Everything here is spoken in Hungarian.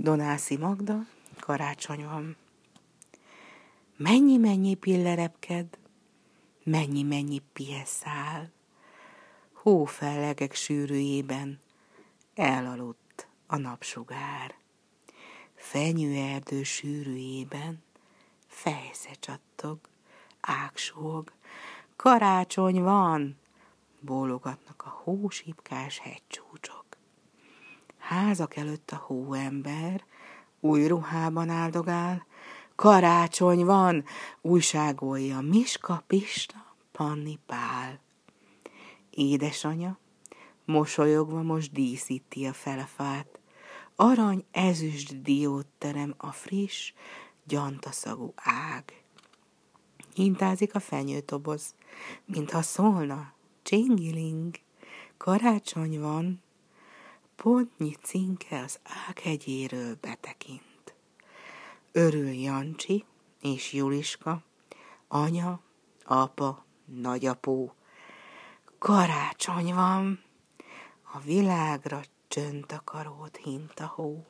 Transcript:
Donászi Magda, karácsony van. Mennyi-mennyi pillerepked, mennyi-mennyi pieszál. Hófellegek sűrűjében elaludt a napsugár. Fenyőerdő sűrűjében fejsze csattog, ágsóg, karácsony van, bólogatnak a hósipkás hegycsúcsok. Házak előtt a hóember új ruhában áldogál, karácsony van, újságolja Miska, Pista, Panni, Pál. Édesanya mosolyogva most díszíti a felefát, arany ezüst diót terem a friss, gyantaszagú ág. Hintázik a fenyőtoboz, mintha szólna, csingiling, karácsony van, pontnyi cinke az ághegyéről betekint. Örül Jancsi és Juliska, anya, apa, nagyapó. Karácsony van, a világra csönt a hint a hó.